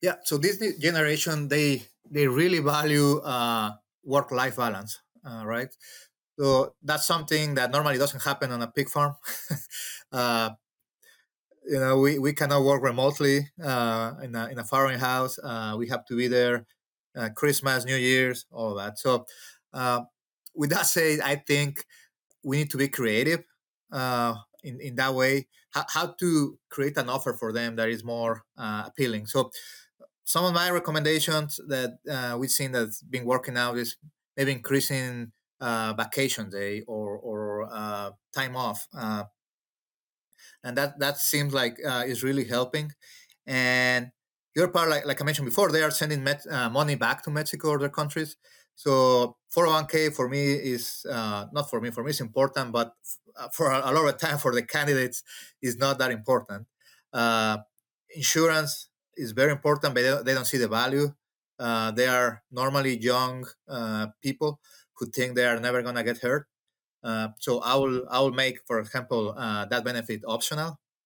Yeah, so this generation they they really value uh, work life balance, uh, right? So that's something that normally doesn't happen on a pig farm. uh, you know, we, we cannot work remotely uh, in, a, in a farming house. Uh, we have to be there uh, Christmas, New Year's, all that. So, uh, with that said, I think we need to be creative uh, in, in that way, how, how to create an offer for them that is more uh, appealing. So, some of my recommendations that uh, we've seen that's been working out is maybe increasing uh, vacation day or, or uh, time off. Uh, and that, that seems like uh, is really helping. And other part, like, like I mentioned before, they are sending met, uh, money back to Mexico or their countries. So 401k for me is not for me, for me it's important, but for a, a lot of time for the candidates is not that important. insurance is very important, but they don't, see the value. Uh, they are normally young uh, people who think they are never gonna get hurt. Uh, so I will I will make, for example, uh, that benefit optional.